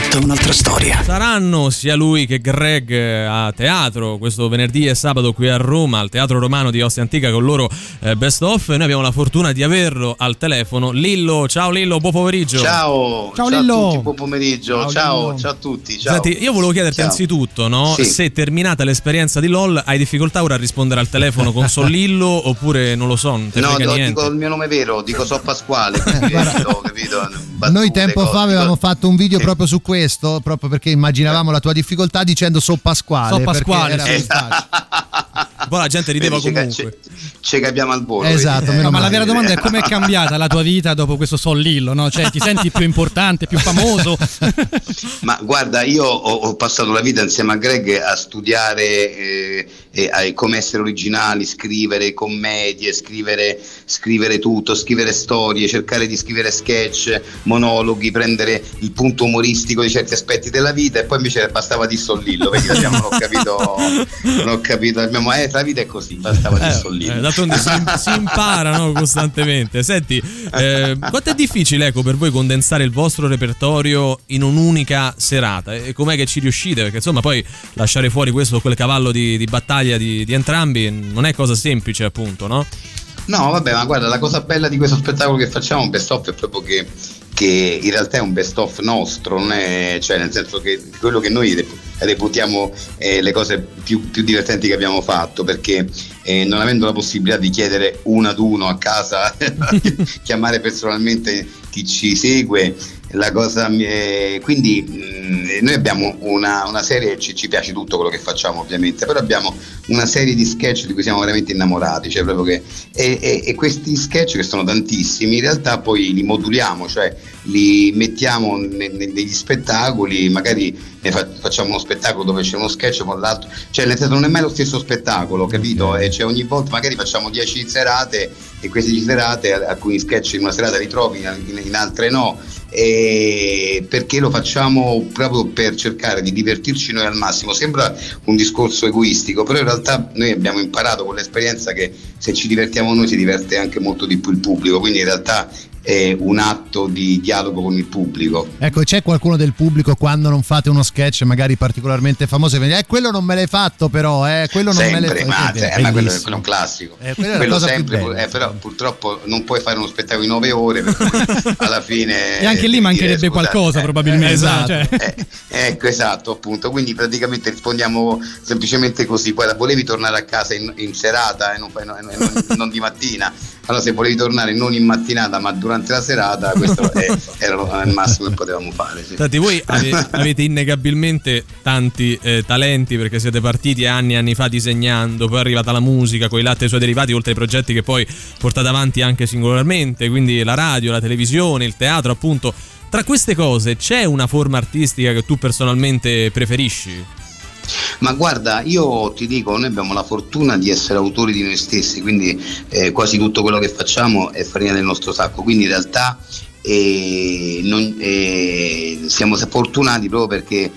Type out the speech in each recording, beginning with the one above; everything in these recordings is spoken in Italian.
tutta un'altra storia. Saranno sia lui che Greg eh, a teatro questo venerdì e sabato qui a Roma, al Teatro Romano di Ostia Antica con loro eh, Best Off. Noi abbiamo la fortuna di averlo al telefono. Lillo, ciao Lillo, buon pomeriggio. Ciao, ciao, ciao Lillo. Tutti, buon pomeriggio, ciao, ciao, ciao, a tutti. Ciao. Senti, io volevo chiederti ciao. anzitutto, no? sì. se terminata l'esperienza di LOL hai difficoltà ora a rispondere al telefono con Sollillo oppure non lo so, non te no, no dico il mio nome vero, dico So Pasquale, capito, capito? Noi tempo cose, fa avevamo fatto un video proprio su questo, proprio perché immaginavamo la tua difficoltà dicendo So Pasquale. So Pasquale, era sì. Poi la gente rideva Vedi, comunque. Ci capiamo al volo. Esatto. No, ma la vera domanda è come è cambiata la tua vita dopo questo Sol Lillo? No? Cioè, ti senti più importante, più famoso? ma guarda, io ho, ho, passato la vita insieme a Greg a studiare eh, eh, come essere originali, scrivere commedie, scrivere, scrivere tutto, scrivere storie, cercare di scrivere sketch, monologhi, prendere il punto umoristico di certi aspetti della vita e poi invece bastava di Sollillo, vedi, abbiamo, non ho capito, non ho capito, abbiamo, eh, la vita è così, bastava di Sollillo. Eh, d'altronde si, si impara no, costantemente. Senti, eh, quanto è difficile ecco, per voi condensare il vostro repertorio in un'unica serata? E com'è che ci riuscite? Perché insomma poi lasciare fuori questo quel cavallo di, di battaglia di, di entrambi non è cosa semplice appunto, no? No, vabbè, ma guarda, la cosa bella di questo spettacolo che facciamo, Best Of, è proprio che, che in realtà è un best of nostro, è, cioè nel senso che quello che noi reputiamo eh, le cose più, più, divertenti che abbiamo fatto, perché eh, non avendo la possibilità di chiedere uno ad uno a casa, chiamare personalmente chi ci segue, cosa eh, quindi mh, noi abbiamo una, una serie ci, ci, piace tutto quello che facciamo ovviamente però abbiamo una serie di sketch di cui siamo veramente innamorati cioè proprio che, e, e, e, questi sketch che sono tantissimi in realtà poi li moduliamo cioè li mettiamo ne, ne, negli spettacoli magari fa, facciamo uno spettacolo dove c'è uno sketch con l'altro cioè nel senso non è mai lo stesso spettacolo capito? E cioè ogni volta magari facciamo 10 serate e queste 10 serate alcuni sketch in una serata li trovi in, in altre no e perché lo facciamo proprio per cercare di divertirci noi al massimo. Sembra un discorso egoistico, però in realtà noi abbiamo imparato con l'esperienza che se ci divertiamo noi si diverte anche molto di più il pubblico, quindi in realtà è un atto di dialogo con il pubblico. Ecco, c'è qualcuno del pubblico quando non fate uno sketch magari particolarmente famoso e eh, quello non me l'hai fatto però, eh, quello non sempre, me l'hai fatto. Ma, eh, ma quello, quello, è un classico. Eh, quello sempre, eh, però purtroppo non puoi fare uno spettacolo in nove ore alla fine... e anche lì mancherebbe dire, qualcosa eh, probabilmente. Esatto. Cioè. Eh, ecco, esatto, appunto. Quindi praticamente rispondiamo semplicemente così. Poi volevi tornare a casa in, in serata e non, non, non, non di mattina allora se volevi tornare non in mattinata ma durante la serata questo è, era il massimo che potevamo fare sì. Senti, voi ave, avete innegabilmente tanti eh, talenti perché siete partiti anni e anni fa disegnando poi è arrivata la musica con i latte e i suoi derivati oltre ai progetti che poi portate avanti anche singolarmente quindi la radio, la televisione, il teatro appunto tra queste cose c'è una forma artistica che tu personalmente preferisci? Ma guarda, io ti dico, noi abbiamo la fortuna di essere autori di noi stessi, quindi eh, quasi tutto quello che facciamo è farina del nostro sacco, quindi in realtà eh, non, eh, siamo fortunati proprio perché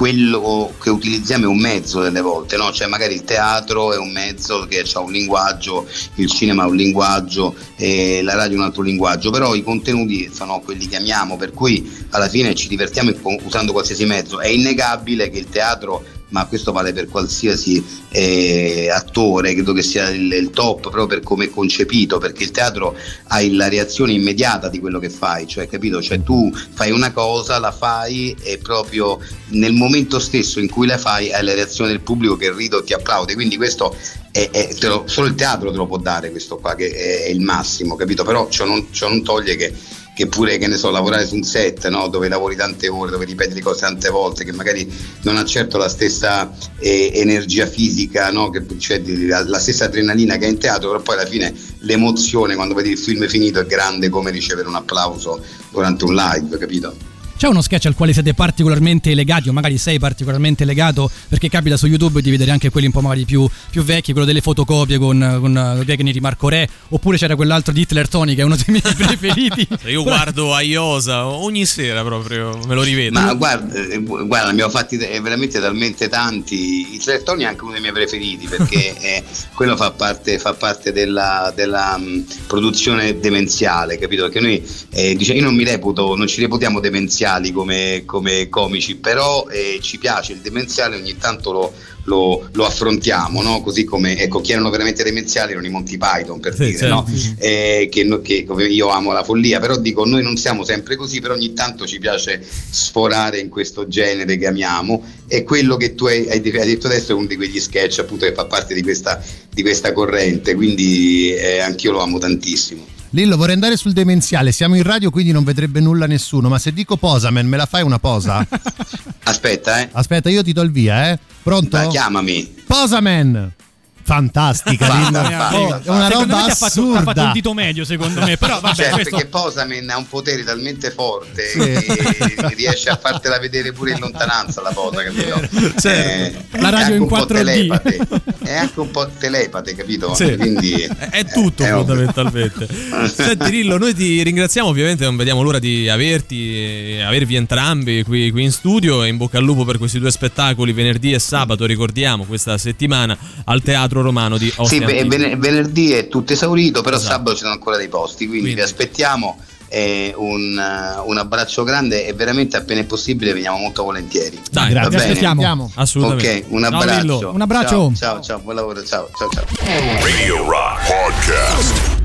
quello che utilizziamo è un mezzo delle volte, no? cioè magari il teatro è un mezzo che ha un linguaggio, il cinema ha un linguaggio, eh, la radio un altro linguaggio, però i contenuti sono quelli che amiamo, per cui alla fine ci divertiamo usando qualsiasi mezzo. È innegabile che il teatro ma questo vale per qualsiasi eh, attore, credo che sia il, il, top proprio per come è concepito, perché il teatro hai la reazione immediata di quello che fai, cioè capito? Cioè tu fai una cosa, la fai e proprio nel momento stesso in cui la fai hai la reazione del pubblico che ride o ti applaude, quindi questo è, è, lo, solo il teatro te lo può dare questo qua che è, è il massimo, capito? Però ciò non, ciò non toglie che che pure che ne so, lavorare su un set no? dove lavori tante ore, dove ripeti le cose tante volte, che magari non ha certo la stessa eh, energia fisica, no? che, cioè la, la, stessa adrenalina che è in teatro, però poi alla fine l'emozione quando vedi il film finito è grande come ricevere un applauso durante un live, capito? C'è uno sketch al quale siete particolarmente legati o magari sei particolarmente legato perché capita su YouTube di vedere anche quelli un po' magari più, più vecchi, quello delle fotocopie con, con Gagni di Marco Re oppure c'era quell'altro di Hitler Tony che è uno dei miei preferiti. Io guardo Aiosa ogni sera proprio, me lo rivedo. Ma guarda, eh, guarda ne abbiamo fatti veramente talmente tanti. Hitler Tony è anche uno dei miei preferiti perché eh, quello fa parte, fa parte della, della um, produzione demenziale, capito? Perché noi eh, dice, io non mi reputo, non ci reputiamo demenziali come, come comici, però eh, ci piace il demenziale, ogni tanto lo, lo, lo affrontiamo, no? così come ecco, chi erano veramente demenziali erano i Monty Python per sì, dire, certo. no? eh, che, che, io amo la follia, però dico noi non siamo sempre così, però ogni tanto ci piace sforare in questo genere che amiamo e quello che tu hai, hai detto adesso è uno di quegli sketch appunto che fa parte di questa, di questa corrente, quindi eh, anch'io lo amo tantissimo. Lillo, vorrei andare sul demenziale. Siamo in radio, quindi non vedrebbe nulla nessuno. Ma se dico posamen, me la fai una posa? Aspetta, eh. Aspetta, io ti do il via, eh. Pronto? Dai, chiamami. Posamen fantastica Linda. Oh, è una roba ha assurda ha fatto un dito medio secondo me però vabbè certo, questo... perché Posamen ha un potere talmente forte sì. che riesce a fartela vedere pure in lontananza la posa capito? Certo. Eh, la radio in 4D è anche un po' telepate capito? Sì. Quindi, è tutto è fondamentalmente senti Rillo noi ti ringraziamo ovviamente non vediamo l'ora di averti e avervi entrambi qui, qui in studio e in bocca al lupo per questi due spettacoli venerdì e sabato ricordiamo questa settimana al teatro Teatro Romano di Ostia. Sì, ven- venerdì è tutto esaurito, però esatto. sabato ci sono ancora dei posti, quindi, quindi. vi aspettiamo. Eh, un, un, abbraccio grande e veramente appena è possibile veniamo molto volentieri. Dai, grazie, aspettiamo. Assolutamente. Ok, un abbraccio. Ciao, un abbraccio. Ciao, ciao, ciao, buon lavoro, ciao, ciao, ciao. Radio Rock Podcast.